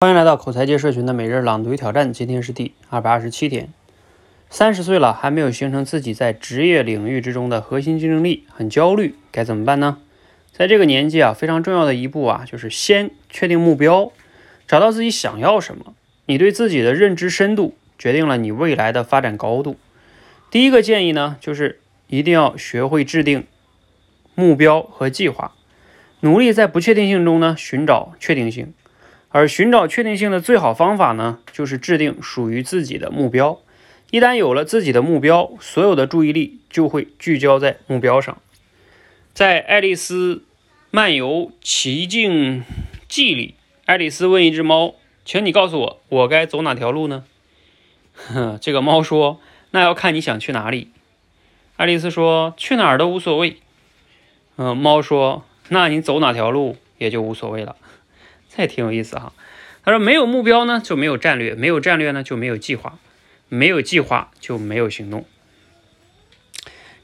欢迎来到口才界社群的每日朗读与挑战，今天是第二百二十七天。三十岁了还没有形成自己在职业领域之中的核心竞争力，很焦虑，该怎么办呢？在这个年纪啊，非常重要的一步啊，就是先确定目标，找到自己想要什么。你对自己的认知深度，决定了你未来的发展高度。第一个建议呢，就是一定要学会制定目标和计划，努力在不确定性中呢寻找确定性。而寻找确定性的最好方法呢，就是制定属于自己的目标。一旦有了自己的目标，所有的注意力就会聚焦在目标上。在《爱丽丝漫游奇境记》里，爱丽丝问一只猫：“请你告诉我，我该走哪条路呢？” 这个猫说：“那要看你想去哪里。”爱丽丝说：“去哪儿都无所谓。”嗯，猫说：“那你走哪条路也就无所谓了。”那也挺有意思哈。他说：“没有目标呢，就没有战略；没有战略呢，就没有计划；没有计划，就没有行动。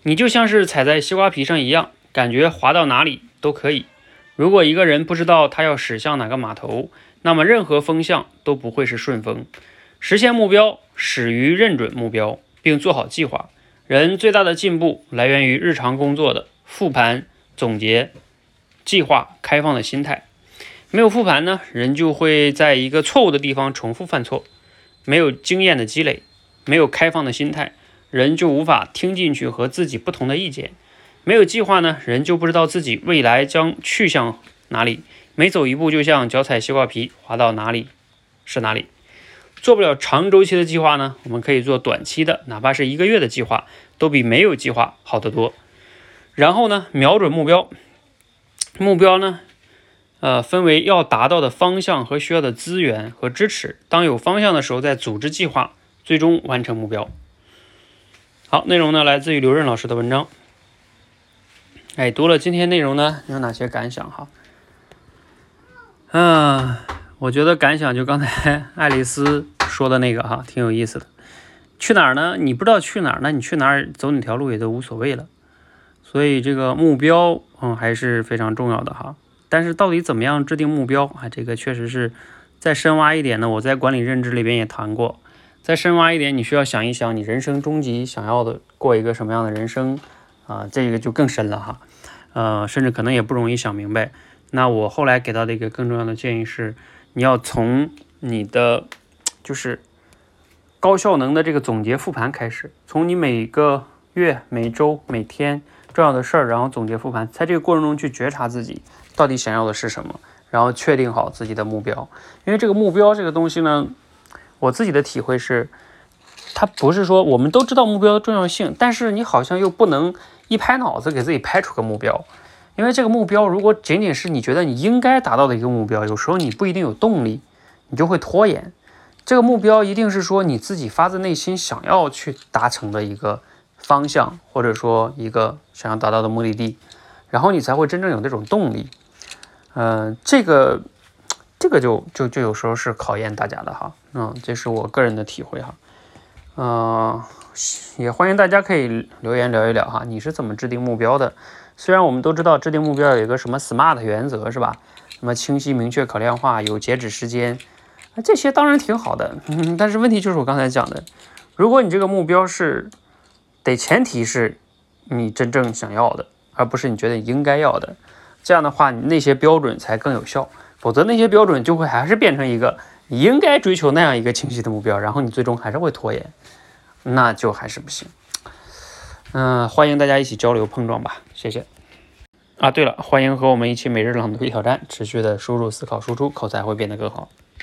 你就像是踩在西瓜皮上一样，感觉滑到哪里都可以。如果一个人不知道他要驶向哪个码头，那么任何风向都不会是顺风。实现目标始于认准目标，并做好计划。人最大的进步来源于日常工作的复盘、总结、计划、开放的心态。”没有复盘呢，人就会在一个错误的地方重复犯错；没有经验的积累，没有开放的心态，人就无法听进去和自己不同的意见；没有计划呢，人就不知道自己未来将去向哪里。每走一步，就像脚踩西瓜皮，滑到哪里是哪里。做不了长周期的计划呢，我们可以做短期的，哪怕是一个月的计划，都比没有计划好得多。然后呢，瞄准目标，目标呢？呃，分为要达到的方向和需要的资源和支持。当有方向的时候，再组织计划，最终完成目标。好，内容呢来自于刘润老师的文章。哎，读了今天内容呢，有哪些感想哈？嗯，我觉得感想就刚才 爱丽丝说的那个哈，挺有意思的。去哪儿呢？你不知道去哪儿，那你去哪儿走哪条路也都无所谓了。所以这个目标，嗯，还是非常重要的哈。但是到底怎么样制定目标啊？这个确实是再深挖一点呢。我在管理认知里边也谈过，再深挖一点，你需要想一想你人生终极想要的过一个什么样的人生啊？这个就更深了哈。呃，甚至可能也不容易想明白。那我后来给到的一个更重要的建议是，你要从你的就是高效能的这个总结复盘开始，从你每个月、每周、每天重要的事儿，然后总结复盘，在这个过程中去觉察自己。到底想要的是什么？然后确定好自己的目标，因为这个目标这个东西呢，我自己的体会是，它不是说我们都知道目标的重要性，但是你好像又不能一拍脑子给自己拍出个目标，因为这个目标如果仅仅是你觉得你应该达到的一个目标，有时候你不一定有动力，你就会拖延。这个目标一定是说你自己发自内心想要去达成的一个方向，或者说一个想要达到的目的地，然后你才会真正有那种动力。嗯，这个，这个就就就有时候是考验大家的哈，嗯，这是我个人的体会哈，嗯，也欢迎大家可以留言聊一聊哈，你是怎么制定目标的？虽然我们都知道制定目标有一个什么 SMART 原则是吧？什么清晰、明确、可量化，有截止时间，这些当然挺好的，但是问题就是我刚才讲的，如果你这个目标是得前提是你真正想要的，而不是你觉得应该要的。这样的话，你那些标准才更有效，否则那些标准就会还是变成一个你应该追求那样一个清晰的目标，然后你最终还是会拖延，那就还是不行。嗯，欢迎大家一起交流碰撞吧，谢谢。啊，对了，欢迎和我们一起每日朗读挑战，持续的输入、思考、输出，口才会变得更好。